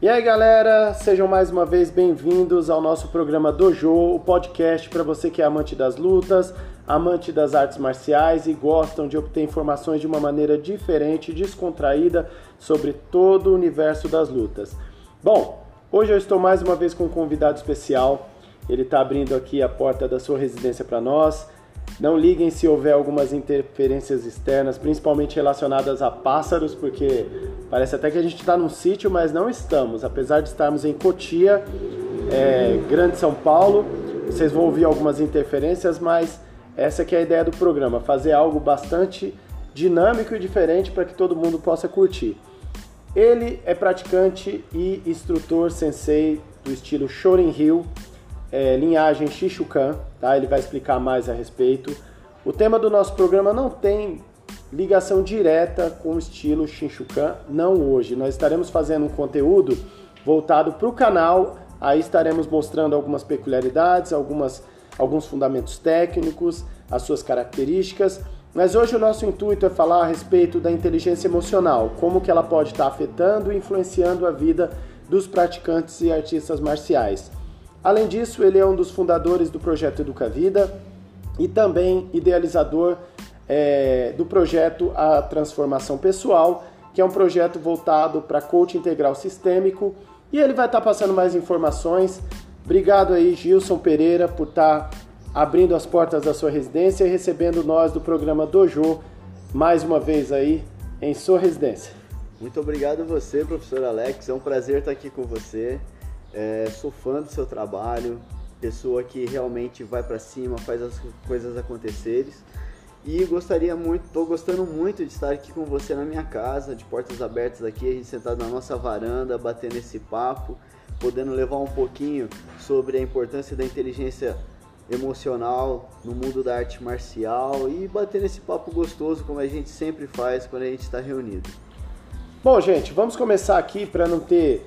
E aí galera, sejam mais uma vez bem-vindos ao nosso programa Dojo, o podcast para você que é amante das lutas, amante das artes marciais e gostam de obter informações de uma maneira diferente, descontraída sobre todo o universo das lutas. Bom, hoje eu estou mais uma vez com um convidado especial. Ele está abrindo aqui a porta da sua residência para nós. Não liguem se houver algumas interferências externas, principalmente relacionadas a pássaros, porque parece até que a gente está num sítio, mas não estamos. Apesar de estarmos em Cotia, é, Grande São Paulo, vocês vão ouvir algumas interferências, mas essa que é a ideia do programa, fazer algo bastante dinâmico e diferente para que todo mundo possa curtir. Ele é praticante e instrutor sensei do estilo Shorin Hill, é, linhagem Shishukan, tá? Ele vai explicar mais a respeito. O tema do nosso programa não tem ligação direta com o estilo Shishukan, não hoje. Nós estaremos fazendo um conteúdo voltado para o canal, aí estaremos mostrando algumas peculiaridades, algumas, alguns fundamentos técnicos, as suas características. Mas hoje o nosso intuito é falar a respeito da inteligência emocional, como que ela pode estar afetando e influenciando a vida dos praticantes e artistas marciais. Além disso, ele é um dos fundadores do projeto Educa Vida e também idealizador é, do projeto A Transformação Pessoal, que é um projeto voltado para coach integral sistêmico. E ele vai estar passando mais informações. Obrigado aí, Gilson Pereira, por estar abrindo as portas da sua residência e recebendo nós do programa Dojo mais uma vez aí em sua residência. Muito obrigado você, professor Alex. É um prazer estar aqui com você. É, sou fã do seu trabalho, pessoa que realmente vai para cima, faz as coisas acontecerem. E gostaria muito, estou gostando muito de estar aqui com você na minha casa, de portas abertas aqui, a gente sentado na nossa varanda, batendo esse papo, podendo levar um pouquinho sobre a importância da inteligência emocional no mundo da arte marcial e bater esse papo gostoso como a gente sempre faz quando a gente está reunido. Bom, gente, vamos começar aqui para não ter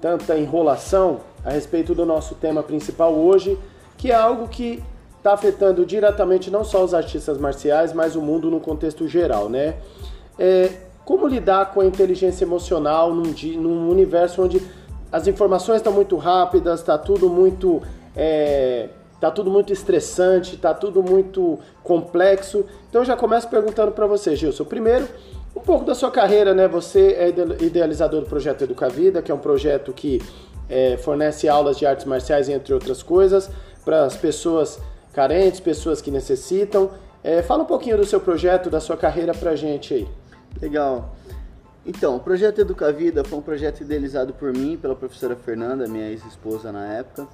tanta enrolação a respeito do nosso tema principal hoje, que é algo que está afetando diretamente não só os artistas marciais, mas o mundo no contexto geral, né? É, como lidar com a inteligência emocional num, num universo onde as informações estão muito rápidas, está tudo muito é, tá tudo muito estressante, tá tudo muito complexo. Então eu já começo perguntando para você, Gilson. Primeiro, um pouco da sua carreira, né? Você é idealizador do projeto Educa Vida, que é um projeto que é, fornece aulas de artes marciais, entre outras coisas, para as pessoas carentes, pessoas que necessitam. É, fala um pouquinho do seu projeto, da sua carreira para a gente aí. Legal. Então, o projeto Educa Vida foi um projeto idealizado por mim, pela professora Fernanda, minha ex-esposa na época,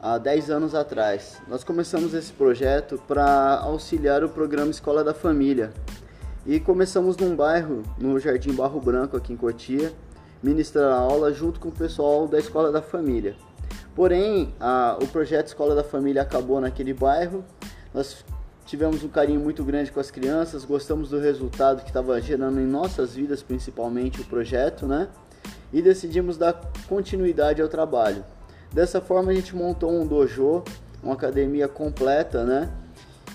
há 10 anos atrás. Nós começamos esse projeto para auxiliar o programa Escola da Família, e começamos num bairro, no Jardim Barro Branco, aqui em Cotia, ministrar aula junto com o pessoal da Escola da Família. Porém, a, o projeto Escola da Família acabou naquele bairro. Nós tivemos um carinho muito grande com as crianças, gostamos do resultado que estava gerando em nossas vidas, principalmente o projeto, né? E decidimos dar continuidade ao trabalho. Dessa forma, a gente montou um dojo, uma academia completa, né?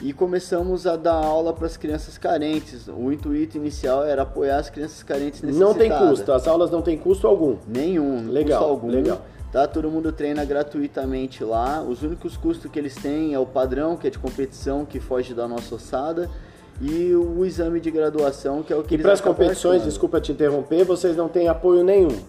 e começamos a dar aula para as crianças carentes. O intuito inicial era apoiar as crianças carentes necessitadas. Não tem custo, as aulas não tem custo algum. Nenhum, legal, custo algum. Legal. Tá? Todo mundo treina gratuitamente lá. Os únicos custos que eles têm é o padrão, que é de competição, que foge da nossa ossada, e o exame de graduação, que é o que e eles para as competições, desculpa te interromper, vocês não têm apoio nenhum?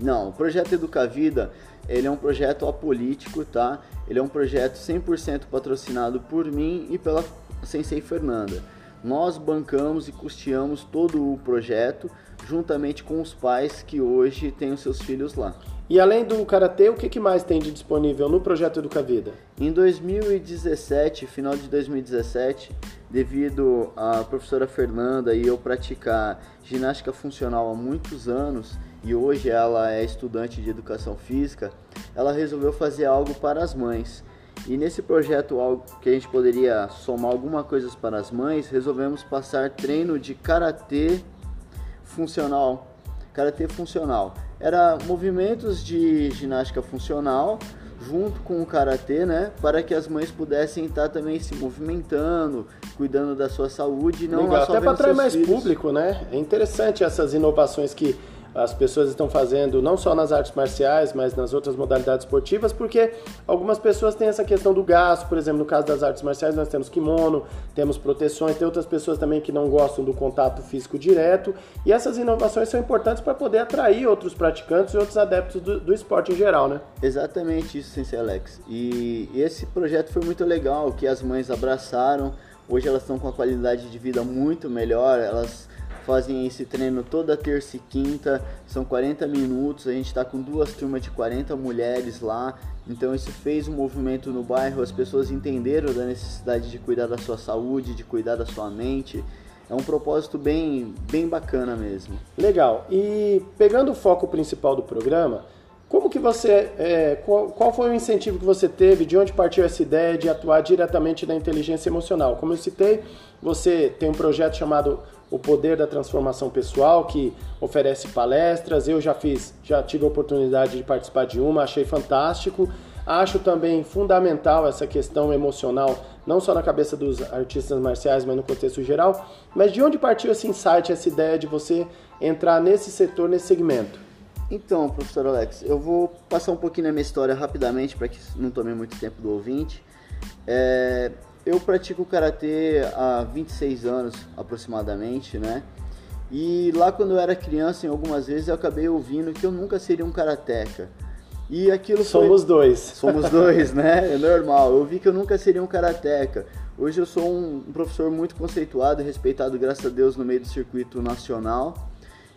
Não, o projeto Educa Vida, ele é um projeto apolítico, tá? Ele é um projeto 100% patrocinado por mim e pela Sensei Fernanda. Nós bancamos e custeamos todo o projeto juntamente com os pais que hoje têm os seus filhos lá. E além do karatê, o que mais tem de disponível no projeto Educa Vida? Em 2017, final de 2017, devido à professora Fernanda e eu praticar ginástica funcional há muitos anos e hoje ela é estudante de educação física, ela resolveu fazer algo para as mães. E nesse projeto algo que a gente poderia somar alguma coisa para as mães, resolvemos passar treino de karatê funcional. Karatê funcional. Era movimentos de ginástica funcional junto com o karatê, né, para que as mães pudessem estar também se movimentando, cuidando da sua saúde, não Legal. só até para atrair mais filhos. público, né? É interessante essas inovações que as pessoas estão fazendo, não só nas artes marciais, mas nas outras modalidades esportivas, porque algumas pessoas têm essa questão do gasto, por exemplo, no caso das artes marciais nós temos kimono, temos proteções, tem outras pessoas também que não gostam do contato físico direto, e essas inovações são importantes para poder atrair outros praticantes e outros adeptos do, do, esporte em geral, né? Exatamente isso, Sensei Alex. E, esse projeto foi muito legal, que as mães abraçaram, hoje elas estão com a qualidade de vida muito melhor, elas fazem esse treino toda terça e quinta, são 40 minutos, a gente está com duas turmas de 40 mulheres lá, então isso fez um movimento no bairro, as pessoas entenderam da necessidade de cuidar da sua saúde, de cuidar da sua mente. É um propósito bem, bem bacana mesmo. Legal. E pegando o foco principal do programa, como que você, é, qual, qual, foi o incentivo que você teve, de onde partiu essa ideia de atuar diretamente na inteligência emocional? Como eu citei, você tem um projeto chamado o Poder da Transformação Pessoal, que oferece palestras. Eu já fiz, já tive a oportunidade de participar de uma, achei fantástico. Acho também fundamental essa questão emocional, não só na cabeça dos artistas marciais, mas no contexto geral. Mas de onde partiu esse insight, essa ideia de você entrar nesse setor, nesse segmento? Então, professor Alex, eu vou passar um pouquinho na minha história rapidamente para que não tome muito tempo do ouvinte. É, eu pratico karatê há 26 anos aproximadamente, né? E lá quando eu era criança, em algumas vezes eu acabei ouvindo que eu nunca seria um karateca. E aquilo Somos foi... dois. Somos dois, né? É normal. Eu vi que eu nunca seria um karateca. Hoje eu sou um professor muito conceituado respeitado, graças a Deus, no meio do circuito nacional.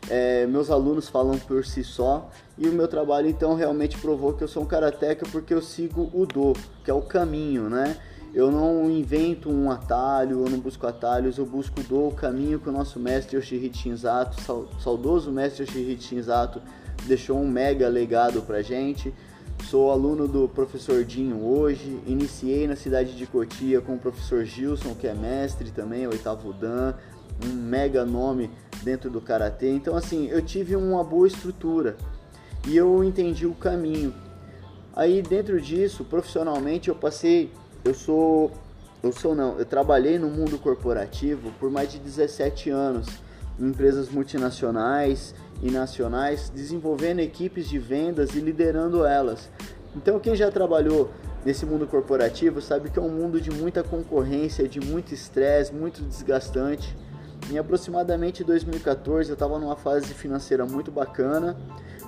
É, meus alunos falam por si só e o meu trabalho então realmente provou que eu sou um karateca porque eu sigo o do, que é o caminho, né? Eu não invento um atalho, eu não busco atalhos, eu busco do caminho que o nosso mestre Yoshihide Shinzato, saudoso mestre Yoshihide Shinzato, deixou um mega legado pra gente. Sou aluno do professor Dinho hoje, iniciei na cidade de Cotia com o professor Gilson, que é mestre também, oitavo Dan, um mega nome dentro do karatê. Então assim, eu tive uma boa estrutura e eu entendi o caminho. Aí dentro disso, profissionalmente, eu passei eu sou. Eu sou não, eu trabalhei no mundo corporativo por mais de 17 anos em empresas multinacionais e nacionais, desenvolvendo equipes de vendas e liderando elas. Então, quem já trabalhou nesse mundo corporativo sabe que é um mundo de muita concorrência, de muito estresse, muito desgastante. Em aproximadamente 2014, eu estava numa fase financeira muito bacana,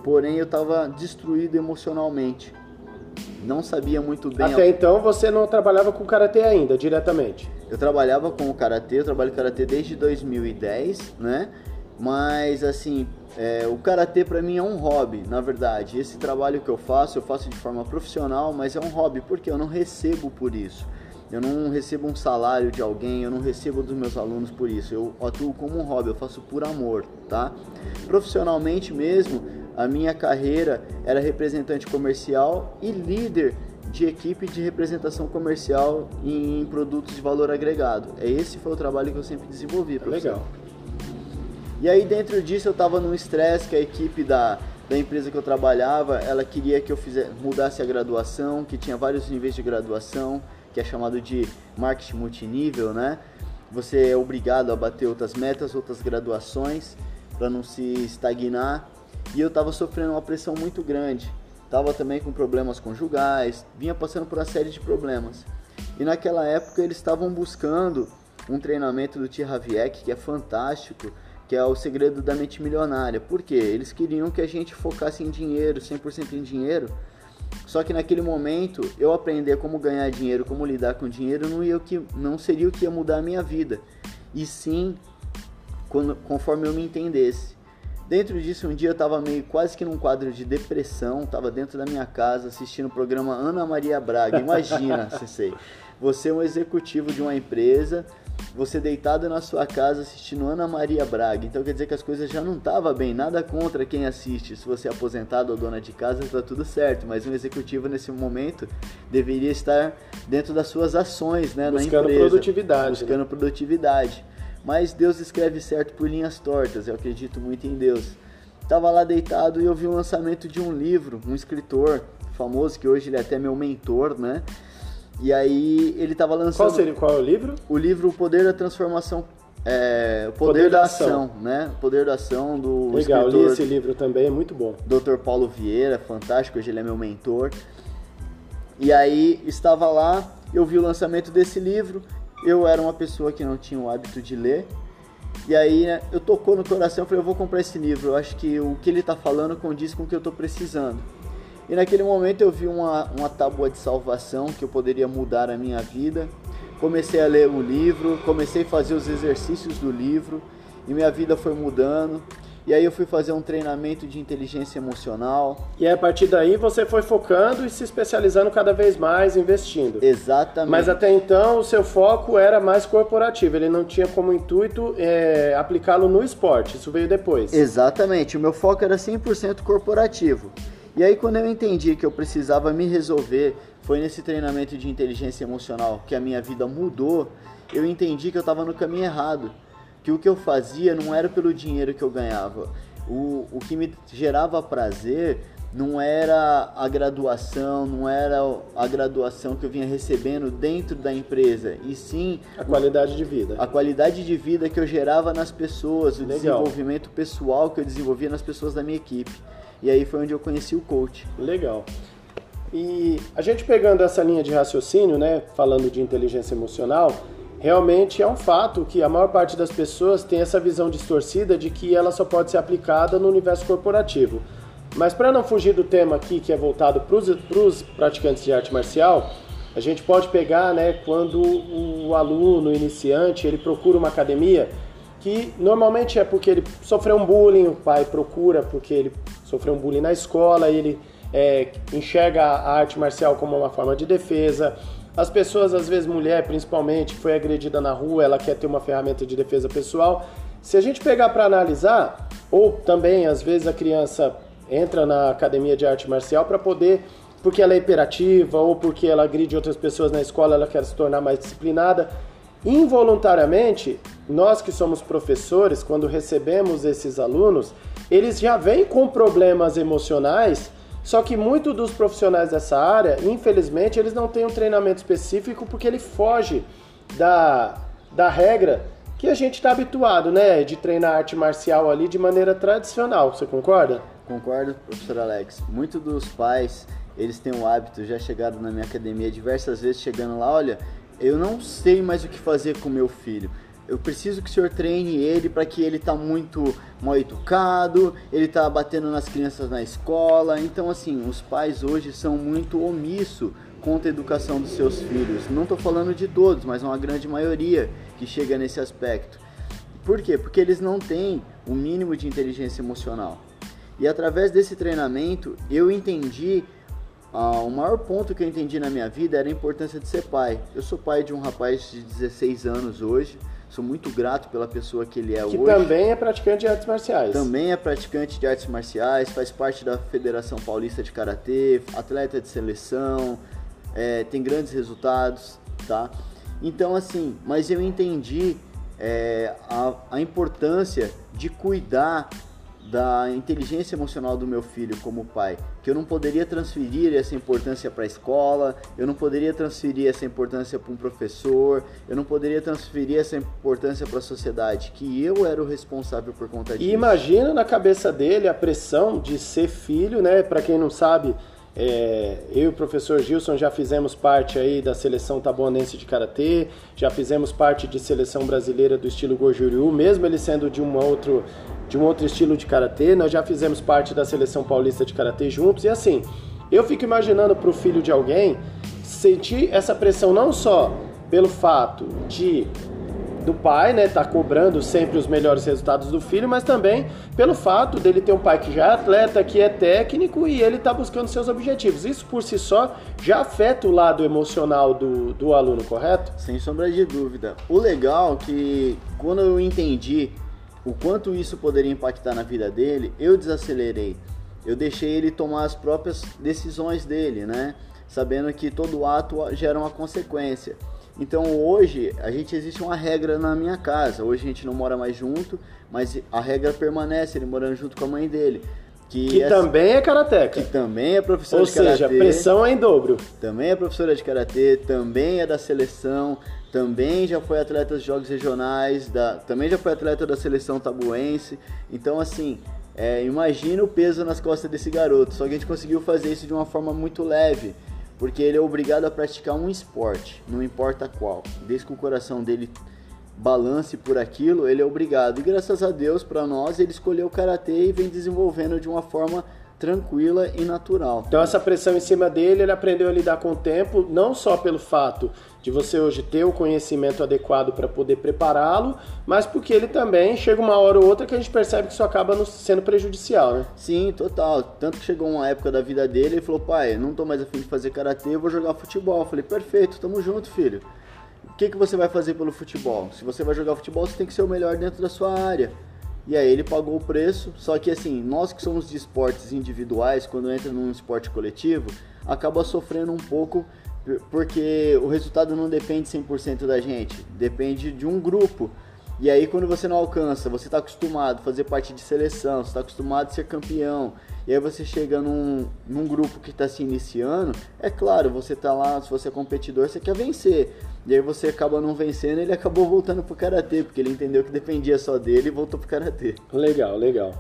porém eu estava destruído emocionalmente não sabia muito bem. Até então você não trabalhava com karatê ainda, diretamente? Eu trabalhava com o karatê, eu trabalho karatê desde 2010, né? Mas assim, é, o karatê para mim é um hobby, na verdade. Esse trabalho que eu faço, eu faço de forma profissional, mas é um hobby porque eu não recebo por isso. Eu não recebo um salário de alguém, eu não recebo dos meus alunos por isso. Eu atuo como um hobby, eu faço por amor, tá? Profissionalmente mesmo, a minha carreira era representante comercial e líder de equipe de representação comercial em produtos de valor agregado. É esse foi o trabalho que eu sempre desenvolvi. Professor. Legal. E aí dentro disso eu estava num estresse que a equipe da, da empresa que eu trabalhava, ela queria que eu fizesse, mudasse a graduação, que tinha vários níveis de graduação, que é chamado de marketing multinível, né? Você é obrigado a bater outras metas, outras graduações para não se estagnar e eu estava sofrendo uma pressão muito grande. Estava também com problemas conjugais, vinha passando por uma série de problemas. E naquela época eles estavam buscando um treinamento do T. Haviek, que é fantástico, que é o segredo da mente milionária. Por quê? Eles queriam que a gente focasse em dinheiro, 100% em dinheiro. Só que naquele momento, eu aprender como ganhar dinheiro, como lidar com dinheiro, não, ia, não seria o que ia mudar a minha vida. E sim, quando, conforme eu me entendesse. Dentro disso, um dia eu estava meio quase que num quadro de depressão, estava dentro da minha casa assistindo o programa Ana Maria Braga. Imagina, Sensei, você é um executivo de uma empresa, você deitado na sua casa assistindo Ana Maria Braga. Então quer dizer que as coisas já não estavam bem, nada contra quem assiste. Se você é aposentado ou dona de casa, está tudo certo, mas um executivo nesse momento deveria estar dentro das suas ações, né, buscando na empresa. Produtividade, buscando né? produtividade. Mas Deus escreve certo por linhas tortas, eu acredito muito em Deus. Estava lá deitado e eu vi o lançamento de um livro, um escritor famoso, que hoje ele é até meu mentor, né? E aí ele estava lançando. Qual seria qual é o livro? O livro O Poder da Transformação é, o poder, poder da, da ação, ação, né? O poder da ação do Legal, li esse livro também, é muito bom. Dr. Paulo Vieira, fantástico, hoje ele é meu mentor. E aí estava lá, eu vi o lançamento desse livro, eu era uma pessoa que não tinha o hábito de ler. E aí né, eu tocou no coração, eu falei, eu vou comprar esse livro. Eu acho que o que ele está falando condiz com o que eu estou precisando. E naquele momento eu vi uma, uma tábua de salvação que eu poderia mudar a minha vida comecei a ler o livro, comecei a fazer os exercícios do livro e minha vida foi mudando. E aí eu fui fazer um treinamento de inteligência emocional. E aí, a partir daí você foi focando e se especializando cada vez mais, investindo. Exatamente. Mas até então o seu foco era mais corporativo, ele não tinha como intuito é, aplicá-lo no esporte, isso veio depois. Exatamente, o meu foco era 100% corporativo. E aí quando eu entendi que eu precisava me resolver, foi nesse treinamento de inteligência emocional que a minha vida mudou, eu entendi que eu estava no caminho errado. Que o que eu fazia não era pelo dinheiro que eu ganhava. O, o que me gerava prazer não era a graduação, não era a graduação que eu vinha recebendo dentro da empresa, e sim a qualidade de vida. A qualidade de vida que eu gerava nas pessoas, o Legal. desenvolvimento pessoal que eu desenvolvia nas pessoas da minha equipe. E aí foi onde eu conheci o coach. Legal. E a gente pegando essa linha de raciocínio, né, falando de inteligência emocional, realmente é um fato que a maior parte das pessoas tem essa visão distorcida de que ela só pode ser aplicada no universo corporativo. Mas para não fugir do tema aqui, que é voltado para os praticantes de arte marcial, a gente pode pegar né, quando o aluno iniciante ele procura uma academia, que normalmente é porque ele sofreu um bullying, o pai procura porque ele sofreu um bullying na escola, ele é, enxerga a arte marcial como uma forma de defesa. As pessoas, às vezes mulher principalmente, foi agredida na rua, ela quer ter uma ferramenta de defesa pessoal. Se a gente pegar para analisar, ou também às vezes a criança entra na academia de arte marcial para poder, porque ela é hiperativa ou porque ela agride outras pessoas na escola, ela quer se tornar mais disciplinada. Involuntariamente, nós que somos professores, quando recebemos esses alunos, eles já vêm com problemas emocionais só que muitos dos profissionais dessa área, infelizmente, eles não têm um treinamento específico porque ele foge da, da regra que a gente está habituado, né? De treinar arte marcial ali de maneira tradicional. Você concorda? Concordo, professor Alex. Muitos dos pais, eles têm o hábito, já chegaram na minha academia diversas vezes, chegando lá, olha, eu não sei mais o que fazer com meu filho eu preciso que o senhor treine ele para que ele tá muito mal educado, ele tá batendo nas crianças na escola. Então assim, os pais hoje são muito omissos contra a educação dos seus filhos. Não estou falando de todos, mas uma grande maioria que chega nesse aspecto. Por quê? Porque eles não têm o mínimo de inteligência emocional. E através desse treinamento eu entendi ah, o maior ponto que eu entendi na minha vida era a importância de ser pai. Eu sou pai de um rapaz de 16 anos hoje Sou muito grato pela pessoa que ele é que hoje. Que também é praticante de artes marciais. Também é praticante de artes marciais, faz parte da Federação Paulista de Karatê, atleta de seleção, é, tem grandes resultados, tá? Então, assim, mas eu entendi é, a, a importância de cuidar da inteligência emocional do meu filho como pai, que eu não poderia transferir essa importância para a escola, eu não poderia transferir essa importância para um professor, eu não poderia transferir essa importância para a sociedade, que eu era o responsável por conta disso. E imagina na cabeça dele a pressão de ser filho, né? Para quem não sabe, é, eu e o professor Gilson já fizemos parte aí da seleção tabuanense de karatê, já fizemos parte de seleção brasileira do estilo Gojuriu, mesmo ele sendo de um outro de um outro estilo de karatê, nós já fizemos parte da seleção paulista de karatê juntos. E assim, eu fico imaginando para o filho de alguém sentir essa pressão não só pelo fato de do pai, né, tá cobrando sempre os melhores resultados do filho, mas também pelo fato dele ter um pai que já é atleta, que é técnico e ele tá buscando seus objetivos. Isso por si só já afeta o lado emocional do, do aluno, correto? Sem sombra de dúvida. O legal é que quando eu entendi o quanto isso poderia impactar na vida dele, eu desacelerei. Eu deixei ele tomar as próprias decisões dele, né? Sabendo que todo ato gera uma consequência. Então hoje a gente existe uma regra na minha casa. Hoje a gente não mora mais junto, mas a regra permanece, ele morando junto com a mãe dele. Que, que é, também é karateca. Que também é professora Ou de karatê. Ou seja, pressão é em dobro. Também é professora de karatê, também é da seleção, também já foi atleta dos jogos regionais, da, também já foi atleta da seleção tabuense. Então, assim, é, imagina o peso nas costas desse garoto. Só que a gente conseguiu fazer isso de uma forma muito leve, porque ele é obrigado a praticar um esporte, não importa qual. Desde que o coração dele balance por aquilo, ele é obrigado. E graças a Deus, para nós, ele escolheu o karatê e vem desenvolvendo de uma forma tranquila e natural. Então essa pressão em cima dele, ele aprendeu a lidar com o tempo, não só pelo fato de você hoje ter o conhecimento adequado para poder prepará-lo, mas porque ele também chega uma hora ou outra que a gente percebe que isso acaba sendo prejudicial, né? Sim, total. Tanto que chegou uma época da vida dele e falou: "Pai, não tô mais afim de fazer karatê, eu vou jogar futebol". Eu falei: "Perfeito, tamo junto, filho". O que, que você vai fazer pelo futebol? Se você vai jogar futebol, você tem que ser o melhor dentro da sua área. E aí ele pagou o preço, só que assim, nós que somos de esportes individuais, quando entra num esporte coletivo, acaba sofrendo um pouco porque o resultado não depende 100% da gente, depende de um grupo. E aí quando você não alcança, você está acostumado a fazer parte de seleção, você está acostumado a ser campeão, e aí você chega num, num grupo que está se iniciando, é claro, você está lá, se você é competidor, você quer vencer. E aí você acaba não vencendo, ele acabou voltando pro karatê, porque ele entendeu que dependia só dele e voltou pro karatê. Legal, legal.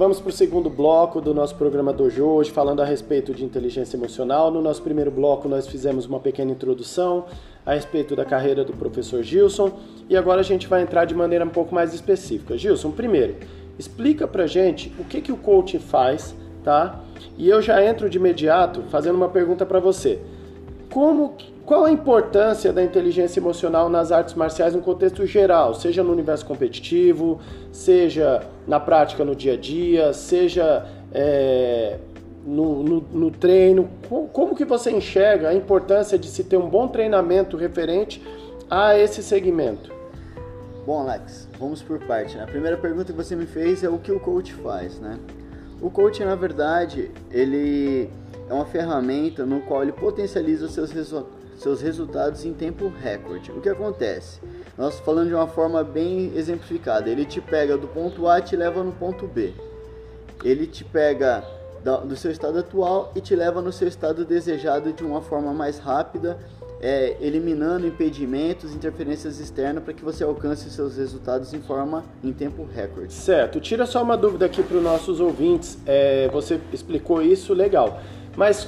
Vamos para o segundo bloco do nosso programa Dojo hoje, falando a respeito de inteligência emocional. No nosso primeiro bloco, nós fizemos uma pequena introdução a respeito da carreira do professor Gilson e agora a gente vai entrar de maneira um pouco mais específica. Gilson, primeiro, explica para gente o que, que o coaching faz, tá? E eu já entro de imediato fazendo uma pergunta para você. Como, qual a importância da inteligência emocional nas artes marciais no contexto geral, seja no universo competitivo, seja na prática no dia a dia, seja é, no, no, no, treino? Como, que você enxerga a importância de se ter um bom treinamento referente a esse segmento? Bom, Alex, vamos por parte. A primeira pergunta que você me fez é o que o coach faz, né? O coach, na verdade, ele é uma ferramenta no qual ele potencializa os seus, seus resultados em tempo recorde. O que acontece? Nós falando de uma forma bem exemplificada, ele te pega do ponto A e te leva no ponto B. Ele te pega do seu estado atual e te leva no seu estado desejado de uma forma mais rápida, é, eliminando impedimentos, interferências externas para que você alcance seus resultados em forma em tempo recorde. Certo. Tira só uma dúvida aqui para os nossos ouvintes. É, você explicou isso, legal. Mas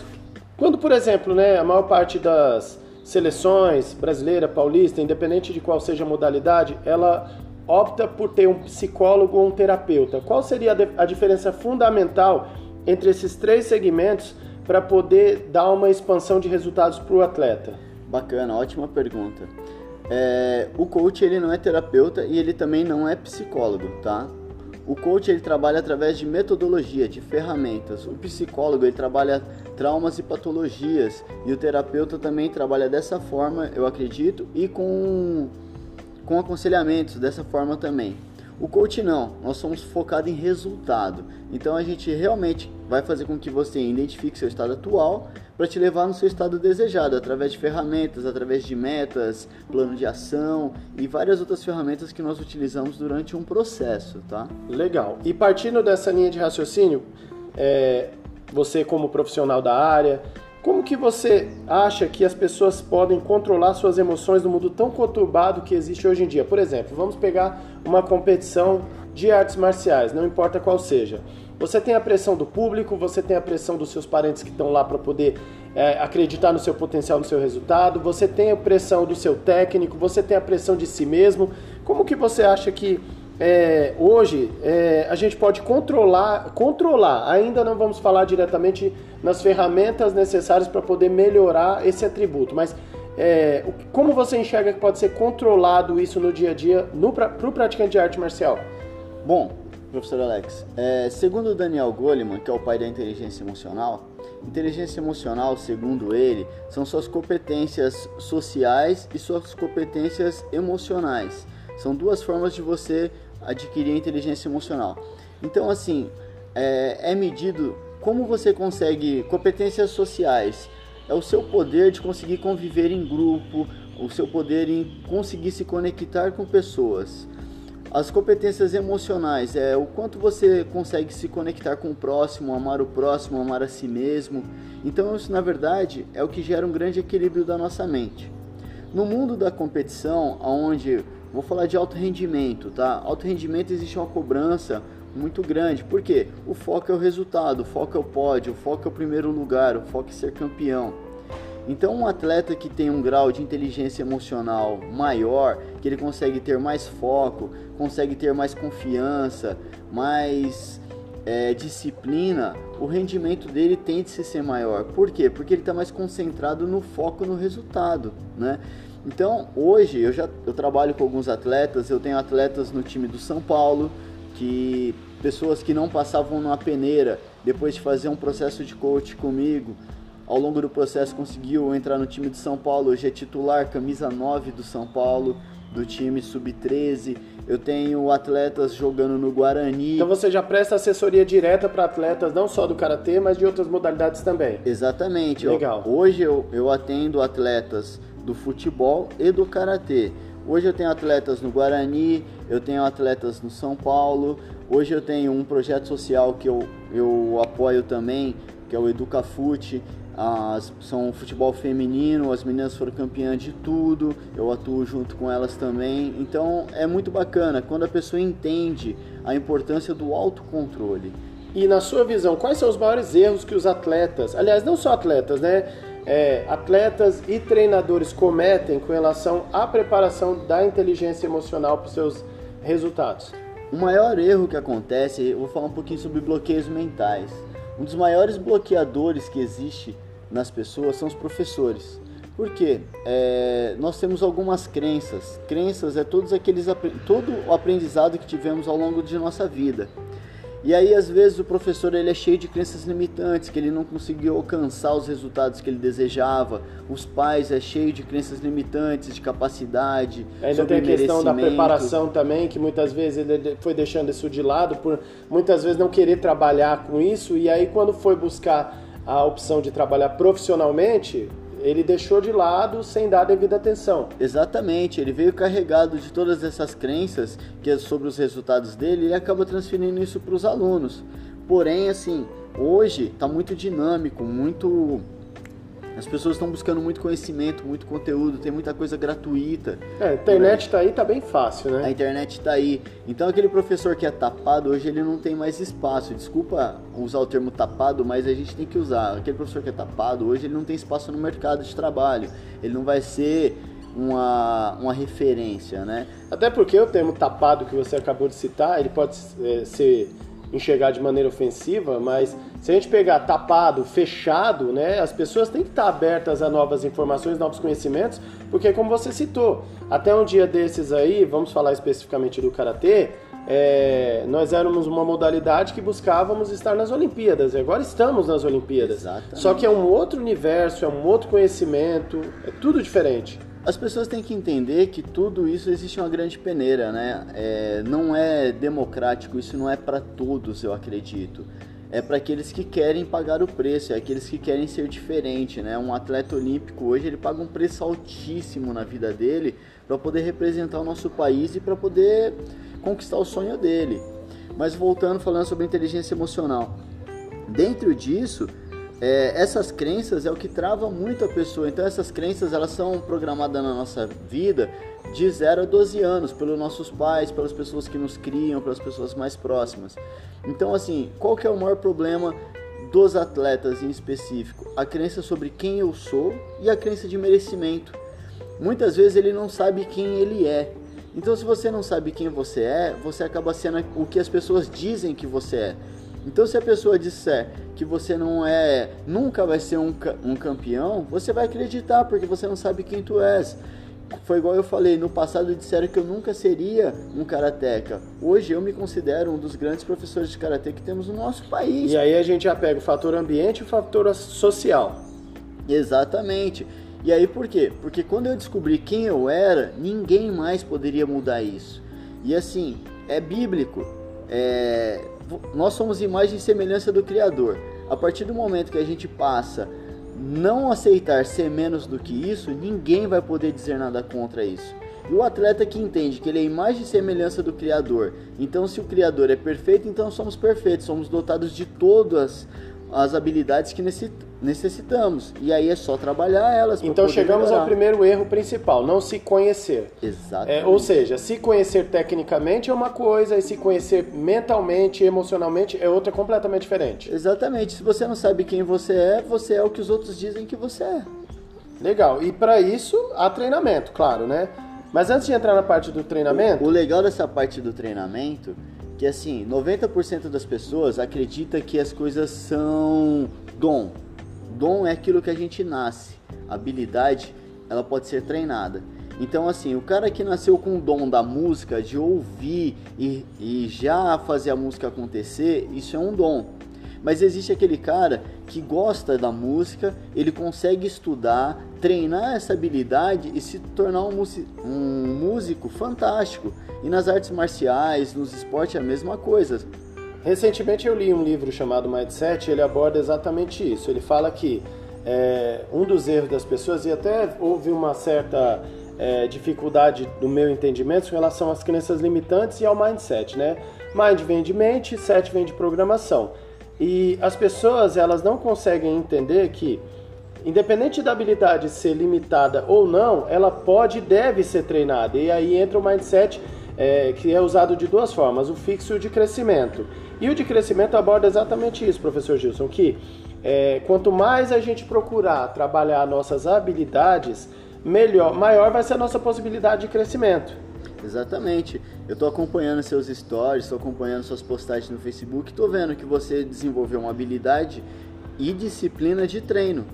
quando, por exemplo, né, a maior parte das seleções brasileira, paulista, independente de qual seja a modalidade, ela opta por ter um psicólogo ou um terapeuta. Qual seria a diferença fundamental entre esses três segmentos para poder dar uma expansão de resultados para o atleta? Bacana, ótima pergunta. É, o coach ele não é terapeuta e ele também não é psicólogo, tá? O coach ele trabalha através de metodologia, de ferramentas. O psicólogo ele trabalha traumas e patologias e o terapeuta também trabalha dessa forma, eu acredito, e com com aconselhamentos dessa forma também. O coach não, nós somos focados em resultado. Então a gente realmente vai fazer com que você identifique seu estado atual para te levar no seu estado desejado, através de ferramentas, através de metas, plano de ação e várias outras ferramentas que nós utilizamos durante um processo, tá? Legal. E partindo dessa linha de raciocínio, é, você como profissional da área, como que você acha que as pessoas podem controlar suas emoções no mundo tão conturbado que existe hoje em dia? Por exemplo, vamos pegar uma competição de artes marciais, não importa qual seja. Você tem a pressão do público, você tem a pressão dos seus parentes que estão lá para poder é, acreditar no seu potencial, no seu resultado, você tem a pressão do seu técnico, você tem a pressão de si mesmo. Como que você acha que é, hoje é, a gente pode controlar, controlar, ainda não vamos falar diretamente nas ferramentas necessárias para poder melhorar esse atributo, mas é, como você enxerga que pode ser controlado isso no dia a dia para o praticante de arte marcial? Bom, professor Alex, é, segundo Daniel Goleman, que é o pai da inteligência emocional, inteligência emocional, segundo ele, são suas competências sociais e suas competências emocionais. São duas formas de você adquirir inteligência emocional. Então, assim, é, é medido como você consegue competências sociais. é o seu poder de conseguir conviver em grupo, o seu poder em conseguir se conectar com pessoas. As competências emocionais é o quanto você consegue se conectar com o próximo, amar o próximo, amar a si mesmo. Então, isso na verdade é o que gera um grande equilíbrio da nossa mente. No mundo da competição, onde vou falar de alto rendimento, tá? Alto rendimento existe uma cobrança muito grande. Por quê? O foco é o resultado, o foco é o pódio, o foco é o primeiro lugar, o foco é ser campeão. Então, um atleta que tem um grau de inteligência emocional maior, que ele consegue ter mais foco, consegue ter mais confiança, mais é, disciplina, o rendimento dele tende a ser maior. Por quê? Porque ele está mais concentrado no foco no resultado, né? Então, hoje eu já eu trabalho com alguns atletas, eu tenho atletas no time do São Paulo, que pessoas que não passavam numa peneira, depois de fazer um processo de coach comigo, ao longo do processo conseguiu entrar no time de São Paulo, hoje é titular, camisa 9 do São Paulo, do time sub-13. Eu tenho atletas jogando no Guarani. Então você já presta assessoria direta para atletas não só do karatê, mas de outras modalidades também. Exatamente. Legal. Eu, hoje eu, eu atendo atletas do futebol e do karatê. Hoje eu tenho atletas no Guarani, eu tenho atletas no São Paulo. Hoje eu tenho um projeto social que eu, eu apoio também, que é o Educafute. As, são futebol feminino, as meninas foram campeãs de tudo, eu atuo junto com elas também. Então é muito bacana quando a pessoa entende a importância do autocontrole. E na sua visão, quais são os maiores erros que os atletas, aliás, não só atletas, né? É, atletas e treinadores cometem com relação à preparação da inteligência emocional para os seus resultados? O maior erro que acontece, eu vou falar um pouquinho sobre bloqueios mentais. Um dos maiores bloqueadores que existe nas pessoas são os professores. Porque é, nós temos algumas crenças. Crenças é todos aqueles todo o aprendizado que tivemos ao longo de nossa vida. E aí às vezes o professor ele é cheio de crenças limitantes, que ele não conseguiu alcançar os resultados que ele desejava. Os pais é cheio de crenças limitantes, de capacidade. Ainda tem a questão da preparação também, que muitas vezes ele foi deixando isso de lado por muitas vezes não querer trabalhar com isso e aí quando foi buscar a opção de trabalhar profissionalmente, ele deixou de lado sem dar devida atenção. Exatamente, ele veio carregado de todas essas crenças que é sobre os resultados dele e acaba transferindo isso para os alunos. Porém, assim, hoje está muito dinâmico, muito as pessoas estão buscando muito conhecimento, muito conteúdo, tem muita coisa gratuita. É, a internet está aí, tá bem fácil, né? A internet está aí. Então aquele professor que é tapado, hoje ele não tem mais espaço. Desculpa usar o termo tapado, mas a gente tem que usar. Aquele professor que é tapado, hoje ele não tem espaço no mercado de trabalho. Ele não vai ser uma, uma referência, né? Até porque o termo tapado que você acabou de citar, ele pode é, ser enxergar de maneira ofensiva, mas se a gente pegar tapado, fechado, né, as pessoas têm que estar abertas a novas informações, novos conhecimentos, porque como você citou, até um dia desses aí, vamos falar especificamente do karatê, é, nós éramos uma modalidade que buscávamos estar nas Olimpíadas, e agora estamos nas Olimpíadas. Exatamente. Só que é um outro universo, é um outro conhecimento, é tudo diferente. As pessoas têm que entender que tudo isso existe uma grande peneira, né? É, não é democrático, isso não é para todos, eu acredito é para aqueles que querem pagar o preço, é aqueles que querem ser diferente, né? Um atleta olímpico hoje ele paga um preço altíssimo na vida dele para poder representar o nosso país e para poder conquistar o sonho dele. Mas voltando falando sobre inteligência emocional, dentro disso é, essas crenças é o que trava muito a pessoa. Então essas crenças elas são programadas na nossa vida de 0 a 12 anos, pelos nossos pais, pelas pessoas que nos criam, pelas pessoas mais próximas. Então, assim, qual que é o maior problema dos atletas em específico? A crença sobre quem eu sou e a crença de merecimento. Muitas vezes ele não sabe quem ele é. Então, se você não sabe quem você é, você acaba sendo o que as pessoas dizem que você é. Então, se a pessoa disser que você não é, nunca vai ser um, um campeão, você vai acreditar porque você não sabe quem tu és foi igual eu falei, no passado disseram que eu nunca seria um karateca. Hoje eu me considero um dos grandes professores de karatê que temos no nosso país. E aí a gente já pega o fator ambiente e o fator social. Exatamente. E aí por quê? Porque quando eu descobri quem eu era, ninguém mais poderia mudar isso. E assim, é bíblico. É... Nós somos imagem e semelhança do Criador. A partir do momento que a gente passa não aceitar ser menos do que isso, ninguém vai poder dizer nada contra isso. E o atleta que entende que ele é imagem e semelhança do Criador, então se o Criador é perfeito, então somos perfeitos, somos dotados de todas as habilidades que necessitamos. E aí é só trabalhar elas. Então chegamos melhorar. ao primeiro erro principal, não se conhecer. Exatamente. É, ou seja, se conhecer tecnicamente é uma coisa e se conhecer mentalmente, emocionalmente é outra completamente diferente. Exatamente. Se você não sabe quem você é, você é o que os outros dizem que você é. Legal. E para isso há treinamento, claro, né? Mas antes de entrar na parte do treinamento, o, o legal dessa parte do treinamento que assim, 90% das pessoas acredita que as coisas são dom. Dom é aquilo que a gente nasce. habilidade, ela pode ser treinada. Então, assim, o cara que nasceu com o dom da música, de ouvir e, e já fazer a música acontecer, isso é um dom. Mas existe aquele cara que gosta da música, ele consegue estudar, treinar essa habilidade e se tornar um, um músico fantástico. E nas artes marciais, nos esportes é a mesma coisa. Recentemente eu li um livro chamado Mindset, ele aborda exatamente isso. Ele fala que é, um dos erros das pessoas, e até houve uma certa é, dificuldade no meu entendimento em relação às crenças limitantes e ao mindset, né? Mind vem de mente, set vem de programação. E as pessoas elas não conseguem entender que, independente da habilidade ser limitada ou não, ela pode e deve ser treinada. E aí entra o mindset é, que é usado de duas formas, o fixo e o de crescimento. E o de crescimento aborda exatamente isso, professor Gilson, que é, quanto mais a gente procurar trabalhar nossas habilidades, melhor, maior vai ser a nossa possibilidade de crescimento. Exatamente. Eu estou acompanhando seus stories, estou acompanhando suas postagens no Facebook, estou vendo que você desenvolveu uma habilidade e disciplina de treino.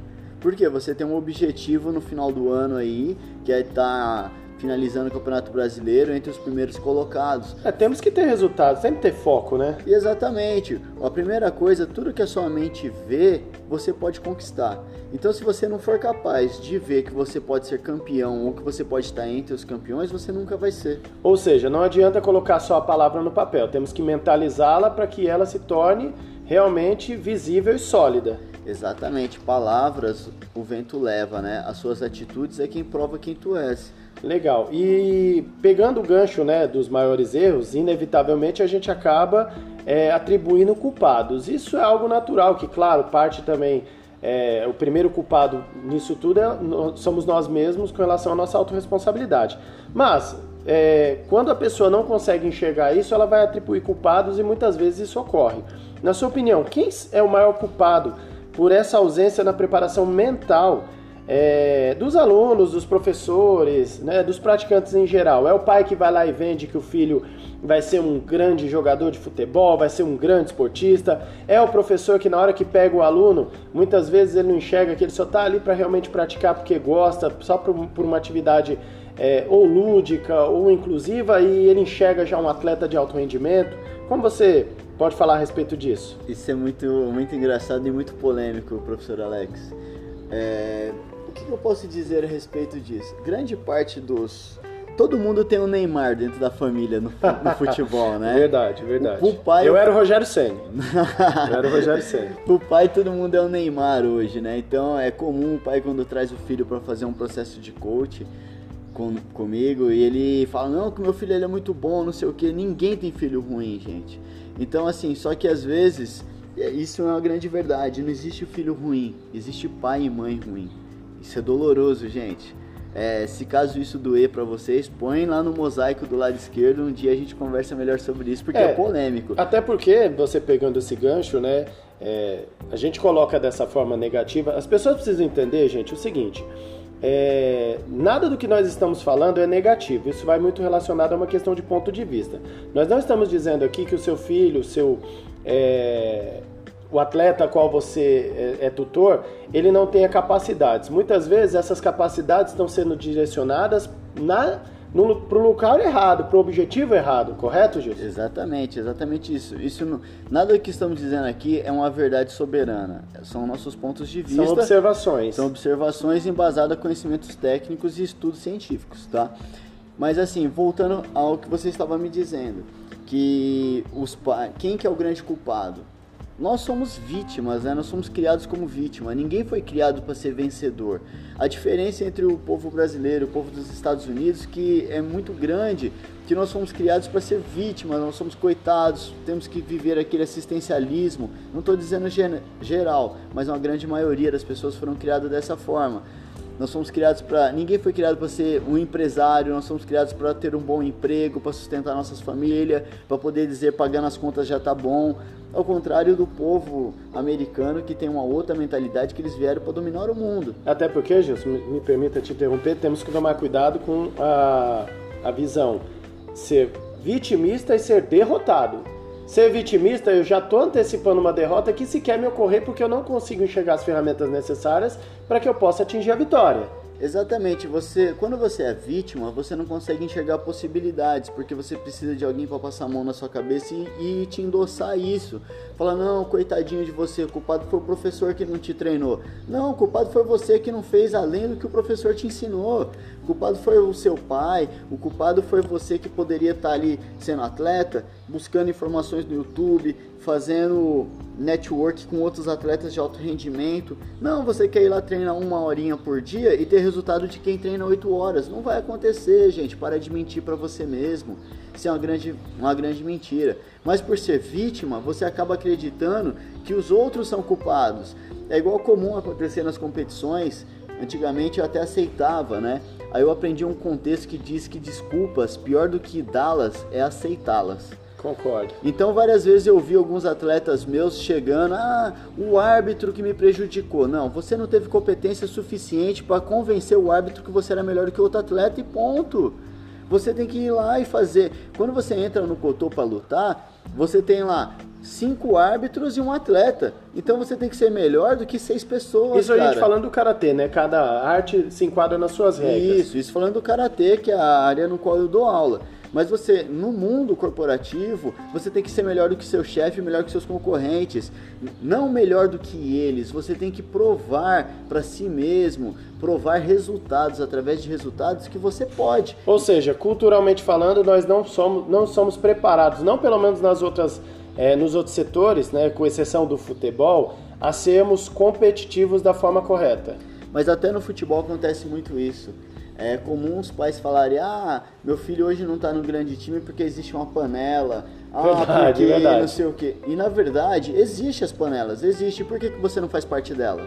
Porque você tem um objetivo no final do ano aí, que é estar tá finalizando o Campeonato Brasileiro entre os primeiros colocados. É, temos que ter resultados, sempre ter foco, né? Exatamente. A primeira coisa, tudo que a sua mente vê, você pode conquistar. Então, se você não for capaz de ver que você pode ser campeão ou que você pode estar entre os campeões, você nunca vai ser. Ou seja, não adianta colocar só a palavra no papel, temos que mentalizá-la para que ela se torne realmente visível e sólida. Exatamente, palavras o vento leva, né? As suas atitudes é quem prova quem tu és. Legal. E pegando o gancho né, dos maiores erros, inevitavelmente a gente acaba é, atribuindo culpados. Isso é algo natural, que, claro, parte também. É, o primeiro culpado nisso tudo é, somos nós mesmos com relação à nossa autorresponsabilidade. Mas, é, quando a pessoa não consegue enxergar isso, ela vai atribuir culpados e muitas vezes isso ocorre. Na sua opinião, quem é o maior culpado por essa ausência na preparação mental é, dos alunos, dos professores, né, dos praticantes em geral. É o pai que vai lá e vende que o filho vai ser um grande jogador de futebol, vai ser um grande esportista. É o professor que na hora que pega o aluno, muitas vezes ele não enxerga que ele só está ali para realmente praticar porque gosta, só por, por uma atividade é, ou lúdica ou inclusiva e ele enxerga já um atleta de alto rendimento. Como você pode falar a respeito disso? Isso é muito, muito engraçado e muito polêmico, professor Alex. É, que eu posso dizer a respeito disso? Grande parte dos. Todo mundo tem um Neymar dentro da família no, no futebol, né? Verdade, verdade. O, o pai, eu era o Rogério Senna. eu era o Rogério Senna. o pai, todo mundo é o Neymar hoje, né? Então é comum o pai, quando traz o filho para fazer um processo de coach com, comigo, e ele fala: Não, que meu filho ele é muito bom, não sei o que. Ninguém tem filho ruim, gente. Então, assim, só que às vezes. É, isso é uma grande verdade. Não existe filho ruim, existe pai e mãe ruim. Isso é doloroso, gente. É, se caso isso doer para vocês, põe lá no mosaico do lado esquerdo. Um dia a gente conversa melhor sobre isso, porque é, é polêmico. Até porque, você pegando esse gancho, né? É, a gente coloca dessa forma negativa. As pessoas precisam entender, gente, o seguinte. É, nada do que nós estamos falando é negativo, isso vai muito relacionado a uma questão de ponto de vista. Nós não estamos dizendo aqui que o seu filho, o seu é, o atleta a qual você é, é, tutor, ele não tenha capacidades. Muitas vezes essas capacidades estão sendo direcionadas na para o local errado, para o objetivo errado, correto, Gilson? Exatamente, exatamente isso. Isso não, nada que estamos dizendo aqui é uma verdade soberana. São nossos pontos de vista. São observações. São observações embasadas em conhecimentos técnicos e estudos científicos, tá? Mas assim, voltando ao que você estava me dizendo, que os quem que é o grande culpado? Nós somos vítimas, né? Nós somos criados como vítima. Ninguém foi criado para ser vencedor. A diferença entre o povo brasileiro e o povo dos Estados Unidos que é muito grande, que nós somos criados para ser vítimas, nós somos coitados, temos que viver aquele assistencialismo. Não estou dizendo geral, mas uma grande maioria das pessoas foram criadas dessa forma. Nós somos criados para. Ninguém foi criado para ser um empresário, nós somos criados para ter um bom emprego, para sustentar nossas famílias, para poder dizer pagando as contas já tá bom. Ao contrário do povo americano que tem uma outra mentalidade que eles vieram para dominar o mundo. Até porque, Gilson, me, me permita te interromper, temos que tomar cuidado com a, a visão ser vitimista e ser derrotado. Ser vitimista, eu já estou antecipando uma derrota que sequer me ocorrer porque eu não consigo enxergar as ferramentas necessárias para que eu possa atingir a vitória. Exatamente, você, quando você é vítima, você não consegue enxergar possibilidades, porque você precisa de alguém para passar a mão na sua cabeça e, e, te endossar isso. Falar, não, coitadinho de você, o culpado foi o professor que não te treinou. Não, o culpado foi você que não fez além do que o professor te ensinou. Culpado foi o seu pai, o culpado foi você que poderia estar ali sendo atleta, buscando informações no YouTube, fazendo network com outros atletas de alto rendimento. Não, você quer ir lá treinar uma horinha por dia e ter resultado de quem treina 8 horas. Não vai acontecer, gente. Para de mentir para você mesmo. Isso é uma grande, uma grande mentira. Mas por ser vítima, você acaba acreditando que os outros são culpados. É igual comum acontecer nas competições. Antigamente eu até aceitava, né? Aí eu aprendi um contexto que diz que desculpas, pior do que dá-las, é aceitá-las. Concordo. Então, várias vezes eu vi alguns atletas meus chegando, ah, o árbitro que me prejudicou. Não, você não teve competência suficiente para convencer o árbitro que você era melhor que outro atleta e ponto. Você tem que ir lá e fazer. Quando você entra no cotô para lutar, você tem lá cinco árbitros e um atleta. Então você tem que ser melhor do que seis pessoas. Isso cara. a gente falando do karatê, né? Cada arte se enquadra nas suas regras. Isso, isso falando do karatê, que é a área no qual eu dou aula. Mas você, no mundo corporativo, você tem que ser melhor do que seu chefe, melhor que seus concorrentes. Não melhor do que eles. Você tem que provar para si mesmo, provar resultados através de resultados que você pode. Ou seja, culturalmente falando, nós não somos, não somos preparados, não pelo menos nas outras, é, nos outros setores, né, com exceção do futebol, a sermos competitivos da forma correta. Mas até no futebol acontece muito isso. É comum os pais falarem: ah, meu filho hoje não está no grande time porque existe uma panela. Ah, verdade, porque verdade. não sei o quê. E na verdade, existe as panelas, existe. Por que, que você não faz parte dela?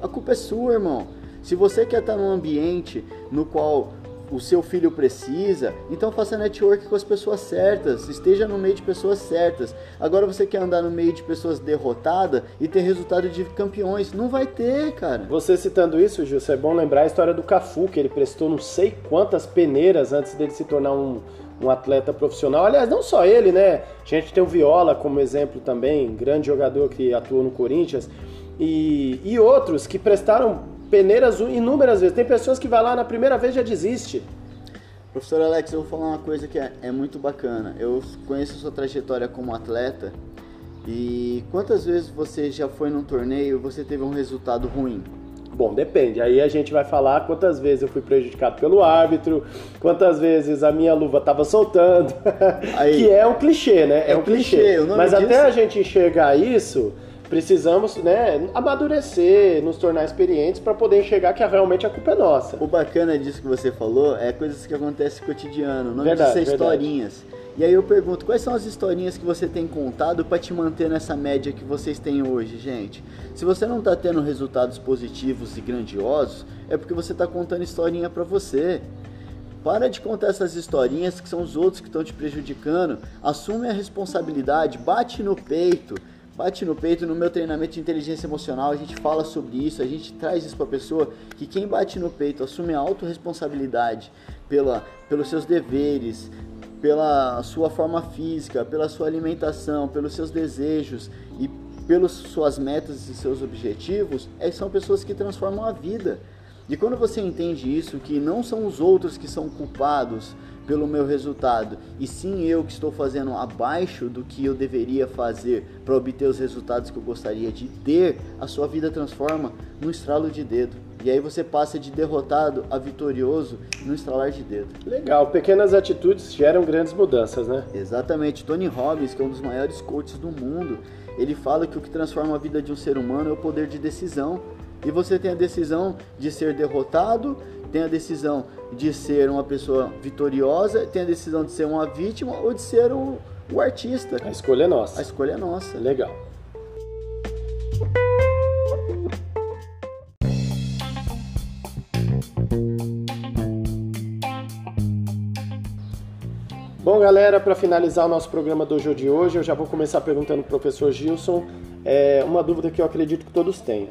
A culpa é sua, irmão. Se você quer estar num ambiente no qual o seu filho precisa, então faça network com as pessoas certas, esteja no meio de pessoas certas. Agora você quer andar no meio de pessoas derrotadas e ter resultado de campeões? Não vai ter, cara. Você citando isso, Gil, é bom lembrar a história do Cafu, que ele prestou não sei quantas peneiras antes dele se tornar um, um atleta profissional. Aliás, não só ele, né? A gente tem o Viola como exemplo também, grande jogador que atuou no Corinthians. E, e outros que prestaram peneiras inúmeras vezes. Tem pessoas que vai lá na primeira vez já desiste. Professor Alex, eu vou falar uma coisa que é, é muito bacana. Eu conheço a sua trajetória como atleta e quantas vezes você já foi num torneio e você teve um resultado ruim? Bom, depende. Aí a gente vai falar quantas vezes eu fui prejudicado pelo árbitro, quantas vezes a minha luva estava soltando. Aí, que é um clichê, né? É, é um clichê. clichê. Mas disso... até a gente enxergar isso, precisamos né, amadurecer, nos tornar experientes para poder enxergar que realmente a culpa é nossa. O bacana disso que você falou é coisas que acontecem cotidiano, não verdade, disso é historinhas. E aí eu pergunto, quais são as historinhas que você tem contado para te manter nessa média que vocês têm hoje, gente? Se você não está tendo resultados positivos e grandiosos, é porque você está contando historinha para você. Para de contar essas historinhas que são os outros que estão te prejudicando. Assume a responsabilidade, bate no peito bate no peito no meu treinamento de inteligência emocional, a gente fala sobre isso, a gente traz isso para a pessoa que quem bate no peito assume a autorresponsabilidade pela, pelos seus deveres, pela sua forma física, pela sua alimentação, pelos seus desejos e pelas suas metas e seus objetivos, é, são pessoas que transformam a vida. E quando você entende isso, que não são os outros que são culpados pelo meu resultado, e sim eu que estou fazendo abaixo do que eu deveria fazer para obter os resultados que eu gostaria de ter, a sua vida transforma num estralo de dedo. E aí você passa de derrotado a vitorioso no estralar de dedo. Legal, pequenas atitudes geram grandes mudanças, né? Exatamente. Tony Robbins, que é um dos maiores coaches do mundo, ele fala que o que transforma a vida de um ser humano é o poder de decisão. E você tem a decisão de ser derrotado, tem a decisão de ser uma pessoa vitoriosa, tem a decisão de ser uma vítima ou de ser o, o artista. A escolha é nossa. A escolha é nossa. Legal. Bom, galera, para finalizar o nosso programa do hoje de hoje, eu já vou começar perguntando para o professor Gilson é, uma dúvida que eu acredito que todos têm.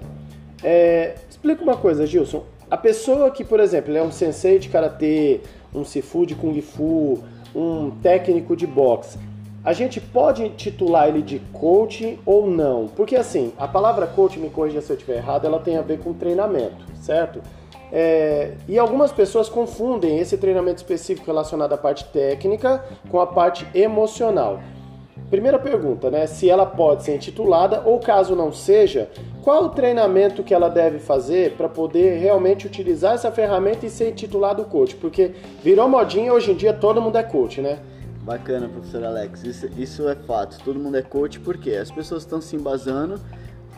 É, explica uma coisa, Gilson. A pessoa que, por exemplo, é um sensei de karatê, um sifu de kung fu, um técnico de boxe, a gente pode titular ele de coach ou não? Porque assim, a palavra coach, me corrija se eu estiver errado, ela tem a ver com treinamento, certo? É, e algumas pessoas confundem esse treinamento específico relacionado à parte técnica com a parte emocional. Primeira pergunta, né? Se ela pode ser intitulada ou caso não seja, qual o treinamento que ela deve fazer para poder realmente utilizar essa ferramenta e ser intitulado coach? Porque virou modinha hoje em dia todo mundo é coach, né? Bacana, professor Alex. Isso, isso é fato. Todo mundo é coach porque as pessoas estão se embasando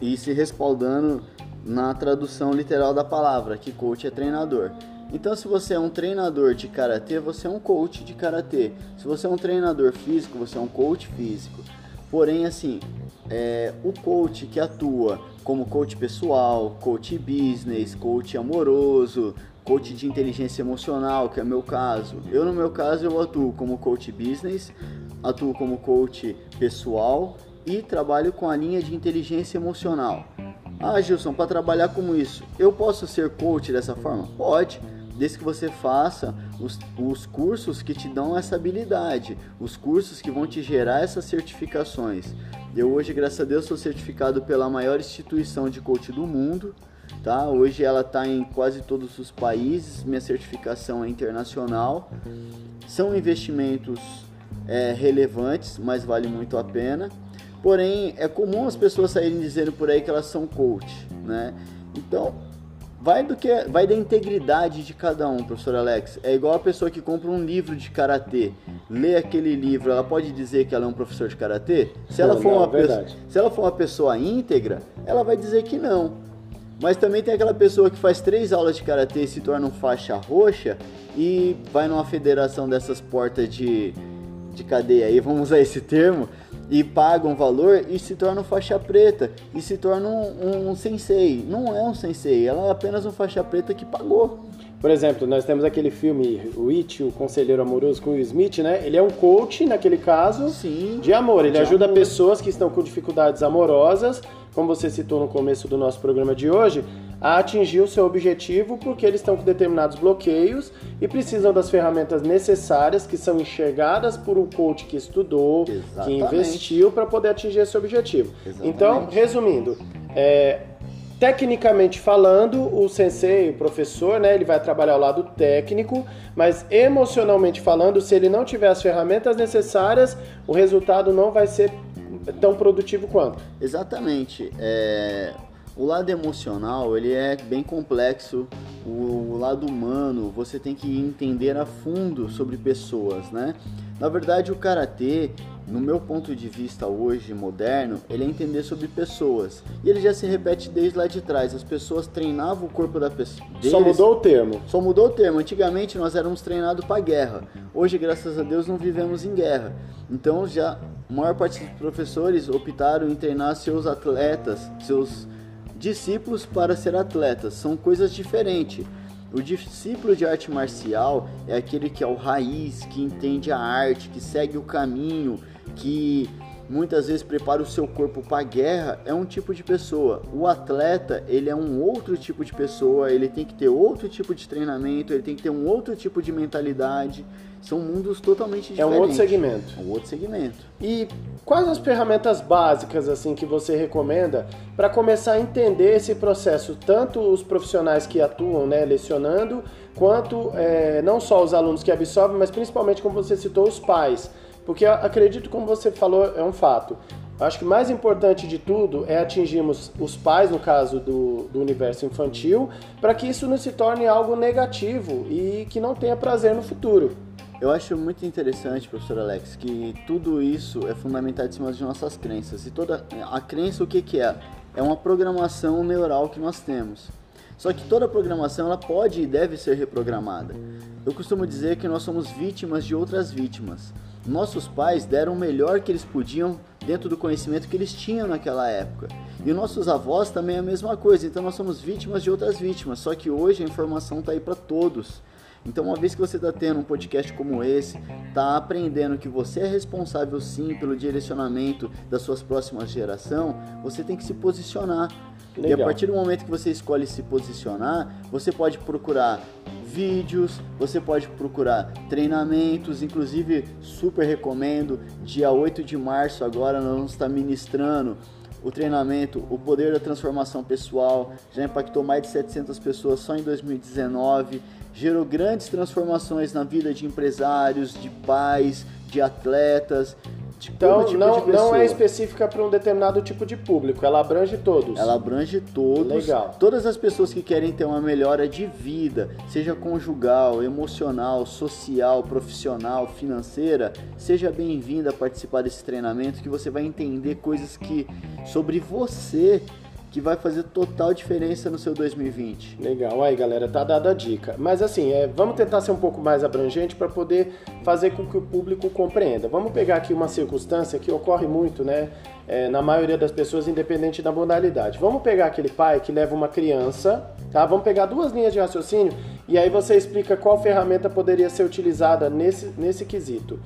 e se respaldando na tradução literal da palavra, que coach é treinador. Então, se você é um treinador de karatê, você é um coach de karatê. Se você é um treinador físico, você é um coach físico. Porém, assim, é, o coach que atua como coach pessoal, coach business, coach amoroso, coach de inteligência emocional, que é meu caso. Eu, no meu caso, eu atuo como coach business, atuo como coach pessoal e trabalho com a linha de inteligência emocional. Ah, Gilson, para trabalhar como isso, eu posso ser coach dessa forma? Pode, desde que você faça os, os cursos que te dão essa habilidade, os cursos que vão te gerar essas certificações. Eu hoje, graças a Deus, sou certificado pela maior instituição de coach do mundo. Tá? Hoje ela está em quase todos os países, minha certificação é internacional. São investimentos é, relevantes, mas vale muito a pena. Porém, é comum as pessoas saírem dizendo por aí que elas são coach, né? Então, vai do que vai da integridade de cada um, professor Alex. É igual a pessoa que compra um livro de karatê, lê aquele livro, ela pode dizer que ela é um professor de karatê? Se ela for não, uma é pessoa, se ela for uma pessoa íntegra, ela vai dizer que não. Mas também tem aquela pessoa que faz três aulas de karatê e se torna um faixa roxa e vai numa federação dessas portas de, de cadeia aí, vamos usar esse termo, e paga um valor e se torna um faixa preta e se torna um, um, um sensei. Não é um sensei, ela é apenas um faixa preta que pagou. Por exemplo, nós temos aquele filme O It, o Conselheiro Amoroso com o Will Smith, né? Ele é um coach, naquele caso, Sim, de amor. Ele de ajuda amor. pessoas que estão com dificuldades amorosas, como você citou no começo do nosso programa de hoje, a atingir o seu objetivo porque eles estão com determinados bloqueios e precisam das ferramentas necessárias que são enxergadas por um coach que estudou, que Exatamente. investiu para poder atingir esse objetivo. Exatamente. Então, resumindo, é, Tecnicamente falando, o sensei, o professor, né, ele vai trabalhar ao lado técnico, mas emocionalmente falando, se ele não tiver as ferramentas necessárias, o resultado não vai ser tão produtivo quanto. Exatamente. É, o lado emocional ele é bem complexo. O, lado humano você tem que entender a fundo sobre pessoas, né? Na verdade, o karatê, no meu ponto de vista hoje moderno, ele é entender sobre pessoas. E ele já se repete desde lá de trás. As pessoas treinavam o corpo da pessoa. Só mudou o termo. Só mudou o termo. Antigamente nós éramos treinados para guerra. Hoje, graças a Deus, não vivemos em guerra. Então, já a maior parte dos professores optaram em treinar seus atletas, seus discípulos para ser atletas. São coisas diferentes. O discípulo de arte marcial é aquele que é o raiz, que entende a arte, que segue o caminho, que muitas vezes prepara o seu corpo para a guerra, é um tipo de pessoa. O atleta, ele é um outro tipo de pessoa, ele tem que ter outro tipo de treinamento, ele tem que ter um outro tipo de mentalidade. São mundos totalmente diferentes. É um outro segmento. É um outro segmento. E quais as ferramentas básicas assim que você recomenda para começar a entender esse processo, tanto os profissionais que atuam, né, lecionando, quanto é, não só os alunos que absorvem, mas principalmente como você citou os pais, porque acredito como você falou é um fato. Acho que mais importante de tudo é atingirmos os pais, no caso do, do universo infantil, para que isso não se torne algo negativo e que não tenha prazer no futuro. Eu acho muito interessante, professor Alex, que tudo isso é fundamentado em cima de nossas crenças. E toda a crença o que, que é? É uma programação neural que nós temos. Só que toda programação ela pode e deve ser reprogramada. Eu costumo dizer que nós somos vítimas de outras vítimas. Nossos pais deram o melhor que eles podiam dentro do conhecimento que eles tinham naquela época. E nossos avós também é a mesma coisa. Então nós somos vítimas de outras vítimas. Só que hoje a informação está aí para todos. Então, uma vez que você está tendo um podcast como esse, está aprendendo que você é responsável sim pelo direcionamento das suas próximas gerações, você tem que se posicionar. Legal. E a partir do momento que você escolhe se posicionar, você pode procurar vídeos, você pode procurar treinamentos, inclusive super recomendo, dia 8 de março agora nós vamos estar ministrando o treinamento, o poder da transformação pessoal, já impactou mais de 700 pessoas só em 2019 gerou grandes transformações na vida de empresários, de pais, de atletas, de então, tipo não, de não é específica para um determinado tipo de público, ela abrange todos. Ela abrange todos. Legal. Todas as pessoas que querem ter uma melhora de vida, seja conjugal, emocional, social, profissional, financeira, seja bem-vinda a participar desse treinamento que você vai entender coisas que sobre você que vai fazer total diferença no seu 2020. Legal, aí galera, tá dada a dica. Mas assim, é, vamos tentar ser um pouco mais abrangente para poder fazer com que o público compreenda. Vamos pegar aqui uma circunstância que ocorre muito, né? É, na maioria das pessoas, independente da modalidade. Vamos pegar aquele pai que leva uma criança, tá? Vamos pegar duas linhas de raciocínio e aí você explica qual ferramenta poderia ser utilizada nesse, nesse quesito.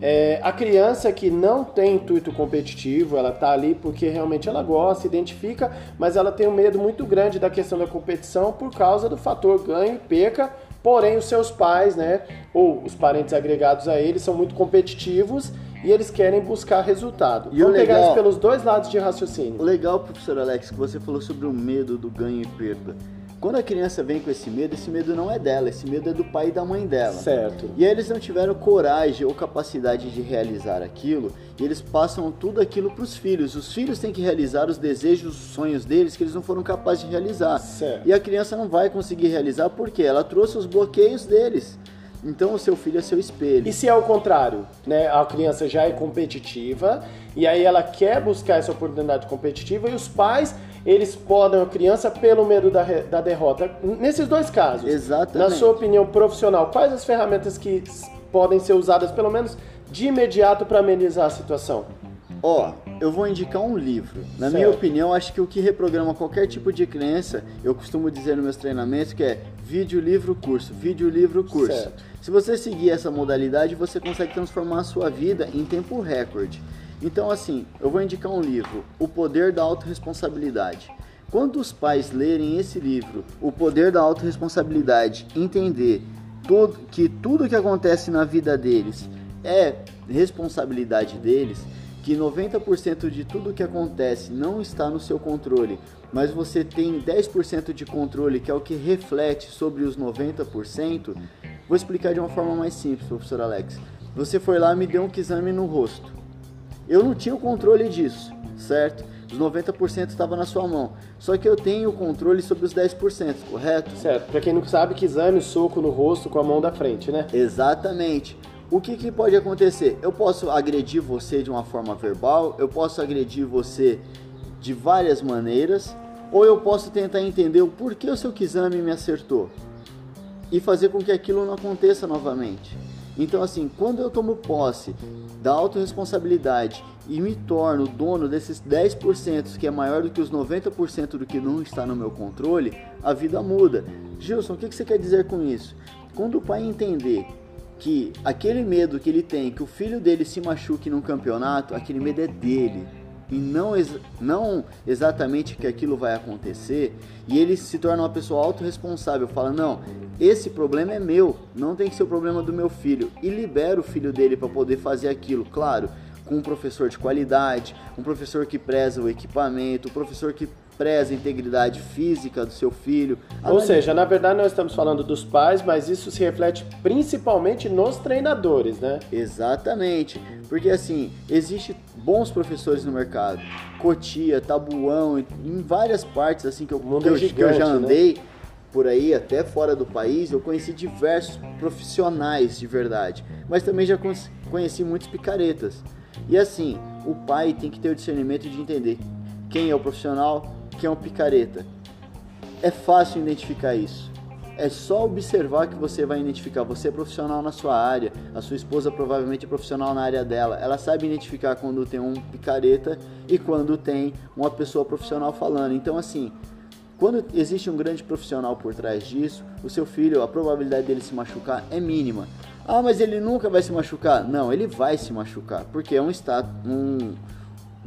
É, a criança que não tem intuito competitivo, ela tá ali porque realmente ela gosta, identifica, mas ela tem um medo muito grande da questão da competição por causa do fator ganho e perca. Porém, os seus pais, né, ou os parentes agregados a ele, são muito competitivos e eles querem buscar resultado. E Vamos legal, pegar isso pelos dois lados de raciocínio. O legal, professor Alex, que você falou sobre o medo do ganho e perda. Quando a criança vem com esse medo, esse medo não é dela, esse medo é do pai e da mãe dela. Certo. E aí eles não tiveram coragem ou capacidade de realizar aquilo, e eles passam tudo aquilo para os filhos. Os filhos têm que realizar os desejos, os sonhos deles que eles não foram capazes de realizar. Certo. E a criança não vai conseguir realizar porque ela trouxe os bloqueios deles. Então o seu filho é seu espelho. E se é o contrário, né? A criança já é competitiva e aí ela quer buscar essa oportunidade competitiva e os pais eles podem a criança pelo medo da, da derrota. Nesses dois casos, Exatamente. na sua opinião profissional, quais as ferramentas que podem ser usadas, pelo menos de imediato, para amenizar a situação? Ó, oh, eu vou indicar um livro. Na certo. minha opinião, acho que o que reprograma qualquer tipo de crença, eu costumo dizer nos meus treinamentos que é vídeo, livro, curso, vídeo, livro, curso. Certo. Se você seguir essa modalidade, você consegue transformar a sua vida em tempo recorde. Então, assim, eu vou indicar um livro, O Poder da Autoresponsabilidade. Quando os pais lerem esse livro, O Poder da Autoresponsabilidade, entender que tudo que acontece na vida deles é responsabilidade deles, que 90% de tudo que acontece não está no seu controle, mas você tem 10% de controle, que é o que reflete sobre os 90%, vou explicar de uma forma mais simples, professor Alex. Você foi lá e me deu um exame no rosto. Eu não tinha o controle disso, certo? Os 90% estava na sua mão. Só que eu tenho o controle sobre os 10%, correto? Certo. Para quem não sabe, que exame, soco no rosto com a mão da frente, né? Exatamente. O que, que pode acontecer? Eu posso agredir você de uma forma verbal, eu posso agredir você de várias maneiras, ou eu posso tentar entender o porquê o seu exame me acertou e fazer com que aquilo não aconteça novamente. Então, assim, quando eu tomo posse da autorresponsabilidade e me torno dono desses 10% que é maior do que os 90% do que não está no meu controle, a vida muda. Gilson, o que você quer dizer com isso? Quando o pai entender que aquele medo que ele tem, que o filho dele se machuque num campeonato, aquele medo é dele e não, ex não exatamente que aquilo vai acontecer, e ele se torna uma pessoa autorresponsável, fala: Não, esse problema é meu, não tem que ser o problema do meu filho, e libera o filho dele para poder fazer aquilo, claro, com um professor de qualidade, um professor que preza o equipamento, um professor que preza a integridade física do seu filho. Ou seja, na verdade nós estamos falando dos pais, mas isso se reflete principalmente nos treinadores, né? Exatamente, porque assim, existe bons professores no mercado, Cotia, Tabuão, em várias partes assim que eu, que, eu, gigante, que eu já né? andei, né? por aí, até fora do país, eu conheci diversos profissionais de verdade, mas também já conheci muitos picaretas. E assim, o pai tem que ter o discernimento de entender quem é o profissional, quem é o picareta. É fácil identificar isso. É só observar que você vai identificar. Você é profissional na sua área, a sua esposa provavelmente é profissional na área dela. Ela sabe identificar quando tem um picareta e quando tem uma pessoa profissional falando. Então, assim, quando existe um grande profissional por trás disso, o seu filho, a probabilidade dele se machucar é mínima. Ah, mas ele nunca vai se machucar? Não, ele vai se machucar, porque é um, estado, um,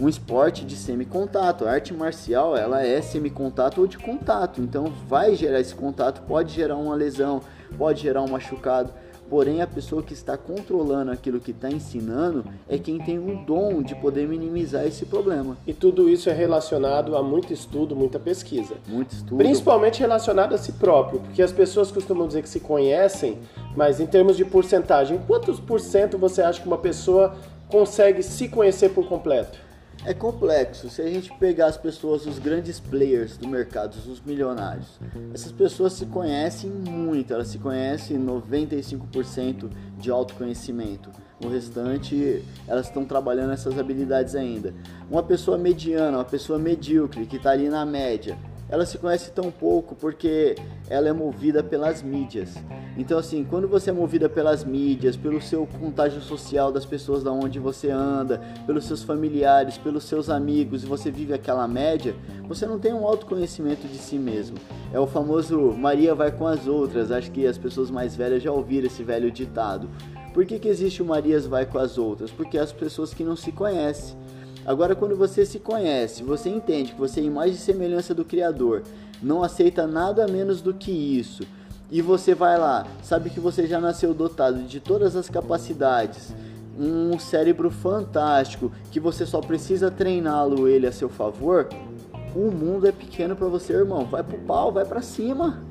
um esporte de semi-contato. A arte marcial, ela é semi-contato ou de contato. Então vai gerar esse contato, pode gerar uma lesão, pode gerar um machucado. Porém, a pessoa que está controlando aquilo que está ensinando é quem tem o dom de poder minimizar esse problema. E tudo isso é relacionado a muito estudo, muita pesquisa. Muito estudo. Principalmente relacionado a si próprio, porque as pessoas costumam dizer que se conhecem, mas em termos de porcentagem, quantos por cento você acha que uma pessoa consegue se conhecer por completo? É complexo. Se a gente pegar as pessoas, os grandes players do mercado, os milionários, essas pessoas se conhecem muito, elas se conhecem 95% de autoconhecimento. O restante, elas estão trabalhando essas habilidades ainda. Uma pessoa mediana, uma pessoa medíocre, que está ali na média, ela se conhece tão pouco porque ela é movida pelas mídias. Então assim, quando você é movida pelas mídias, pelo seu contágio social das pessoas da onde você anda, pelos seus familiares, pelos seus amigos, e você vive aquela média, você não tem um autoconhecimento de si mesmo. É o famoso Maria vai com as outras. Acho que as pessoas mais velhas já ouviram esse velho ditado. Por que, que existe o Marias vai com as outras? Porque as pessoas que não se conhecem. Agora, quando você se conhece, você entende que você é imagem e semelhança do Criador, não aceita nada menos do que isso, e você vai lá, sabe que você já nasceu dotado de todas as capacidades, um cérebro fantástico, que você só precisa treiná-lo ele a seu favor, o mundo é pequeno para você, irmão. Vai pro pau, vai para cima.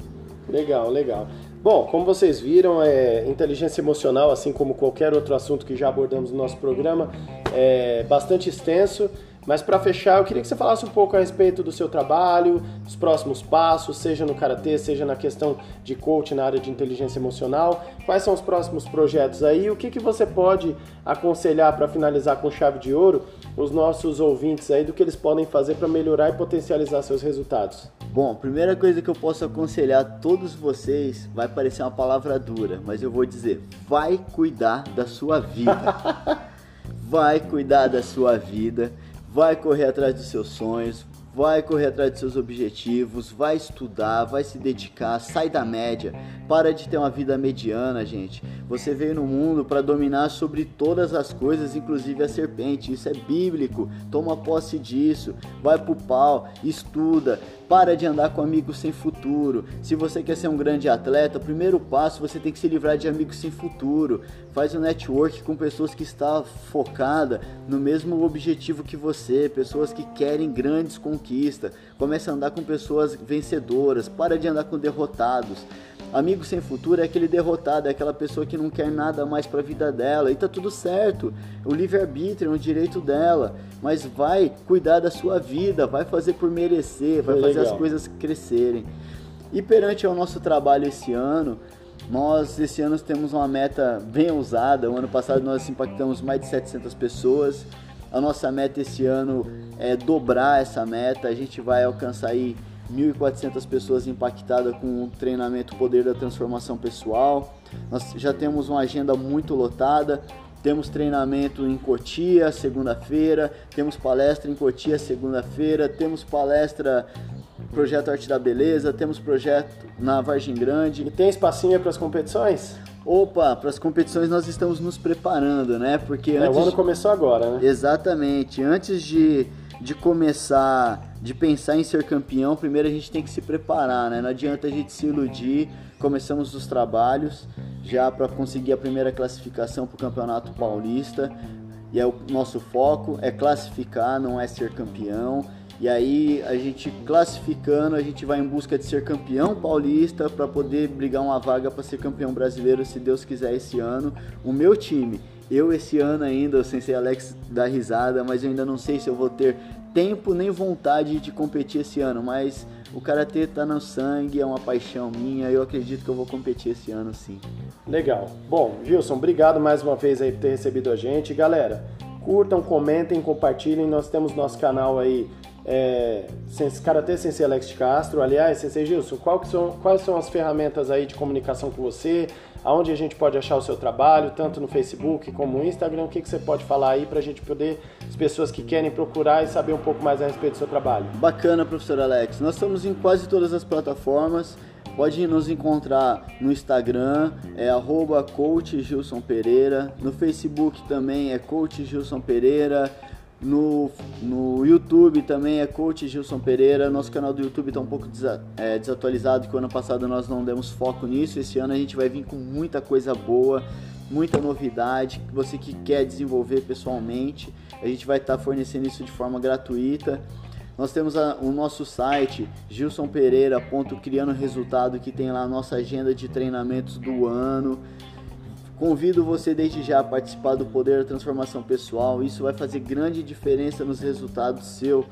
Legal, legal. Bom, como vocês viram, é, inteligência emocional, assim como qualquer outro assunto que já abordamos no nosso programa, é bastante extenso. Mas para fechar, eu queria que você falasse um pouco a respeito do seu trabalho, dos próximos passos, seja no karatê, seja na questão de coach na área de inteligência emocional. Quais são os próximos projetos aí? O que, que você pode aconselhar para finalizar com chave de ouro os nossos ouvintes aí do que eles podem fazer para melhorar e potencializar seus resultados? Bom, a primeira coisa que eu posso aconselhar a todos vocês vai parecer uma palavra dura, mas eu vou dizer: vai cuidar da sua vida. vai cuidar da sua vida vai correr atrás dos seus sonhos, vai correr atrás dos seus objetivos, vai estudar, vai se dedicar, sai da média, para de ter uma vida mediana, gente. Você veio no mundo para dominar sobre todas as coisas, inclusive a serpente. Isso é bíblico. Toma posse disso, vai pro pau, estuda, para de andar com amigos sem futuro. Se você quer ser um grande atleta, o primeiro passo você tem que se livrar de amigos sem futuro. Faz um network com pessoas que estão focadas no mesmo objetivo que você, pessoas que querem grandes conquistas. Comece a andar com pessoas vencedoras, para de andar com derrotados. Amigo sem futuro é aquele derrotado, é aquela pessoa que não quer nada mais para a vida dela. E tá tudo certo. O livre-arbítrio é um direito dela. Mas vai cuidar da sua vida, vai fazer por merecer, vai fazer as coisas crescerem. E perante ao nosso trabalho esse ano, nós esse ano temos uma meta bem ousada. O ano passado nós impactamos mais de 700 pessoas. A nossa meta esse ano é dobrar essa meta. A gente vai alcançar aí 1.400 pessoas impactadas com o treinamento Poder da Transformação Pessoal. Nós já temos uma agenda muito lotada. Temos treinamento em Cotia, segunda-feira. Temos palestra em Cotia, segunda-feira. Temos palestra Projeto Arte da Beleza. Temos projeto na Vargem Grande. E tem espacinho para as competições? Opa, para as competições nós estamos nos preparando, né? Porque é, antes... o ano começou agora, né? Exatamente. Antes de de começar, de pensar em ser campeão, primeiro a gente tem que se preparar, né? Não adianta a gente se iludir. Começamos os trabalhos já para conseguir a primeira classificação para o Campeonato Paulista. E é o nosso foco é classificar, não é ser campeão. E aí a gente classificando, a gente vai em busca de ser campeão paulista para poder brigar uma vaga para ser campeão brasileiro, se Deus quiser esse ano. O meu time eu esse ano ainda, o Sensei Alex dá risada, mas eu ainda não sei se eu vou ter tempo nem vontade de competir esse ano, mas o karatê tá no sangue, é uma paixão minha, eu acredito que eu vou competir esse ano sim. Legal. Bom, Gilson, obrigado mais uma vez aí por ter recebido a gente. Galera, curtam, comentem, compartilhem. Nós temos nosso canal aí é, Karatê Sensei Alex de Castro. Aliás, Sensei Gilson, são, quais são as ferramentas aí de comunicação com você? Aonde a gente pode achar o seu trabalho, tanto no Facebook como no Instagram? O que, que você pode falar aí para a gente poder, as pessoas que querem procurar e saber um pouco mais a respeito do seu trabalho? Bacana, professor Alex. Nós estamos em quase todas as plataformas. Pode nos encontrar no Instagram, é arroba Pereira. No Facebook também é coach Gilson Pereira. No, no YouTube também é Coach Gilson Pereira. Nosso canal do YouTube está um pouco desa, é, desatualizado, que o ano passado nós não demos foco nisso. Esse ano a gente vai vir com muita coisa boa, muita novidade. Você que quer desenvolver pessoalmente, a gente vai estar tá fornecendo isso de forma gratuita. Nós temos a, o nosso site gilsonpereira.criando resultado que tem lá a nossa agenda de treinamentos do ano. Convido você desde já a participar do Poder da Transformação Pessoal. Isso vai fazer grande diferença nos resultados seu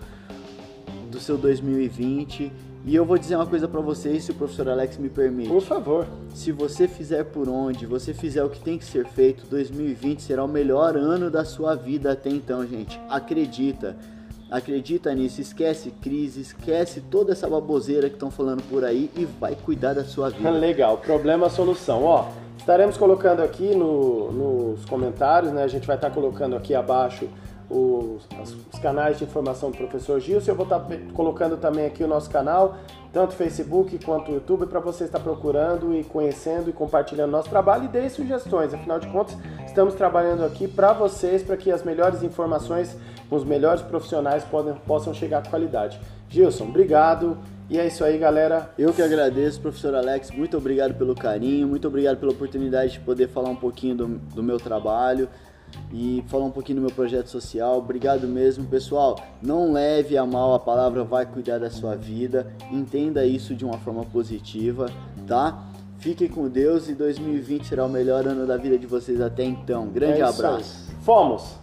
do seu 2020. E eu vou dizer uma coisa para vocês, se o professor Alex me permite. Por favor. Se você fizer por onde, você fizer o que tem que ser feito, 2020 será o melhor ano da sua vida até então, gente. Acredita. Acredita nisso, esquece crise, esquece toda essa baboseira que estão falando por aí e vai cuidar da sua vida. Legal, problema solução. Ó, Estaremos colocando aqui no, nos comentários, né? A gente vai estar colocando aqui abaixo os, os, canais de informação do professor Gilson. Eu vou estar colocando também aqui o nosso canal, tanto Facebook quanto YouTube, para você estar procurando e conhecendo e compartilhando nosso trabalho e dê sugestões. Afinal de contas, estamos trabalhando aqui para vocês, para que as melhores informações, os melhores profissionais podem, possam chegar com qualidade. Gilson, obrigado. E é isso aí, galera. Eu que agradeço, professor Alex. Muito obrigado pelo carinho, muito obrigado pela oportunidade de poder falar um pouquinho do, do meu trabalho e falar um pouquinho do meu projeto social. Obrigado mesmo, pessoal. Não leve a mal a palavra vai cuidar da sua vida. Entenda isso de uma forma positiva, tá? Fiquem com Deus e 2020 será o melhor ano da vida de vocês até então. Grande é abraço. Fomos!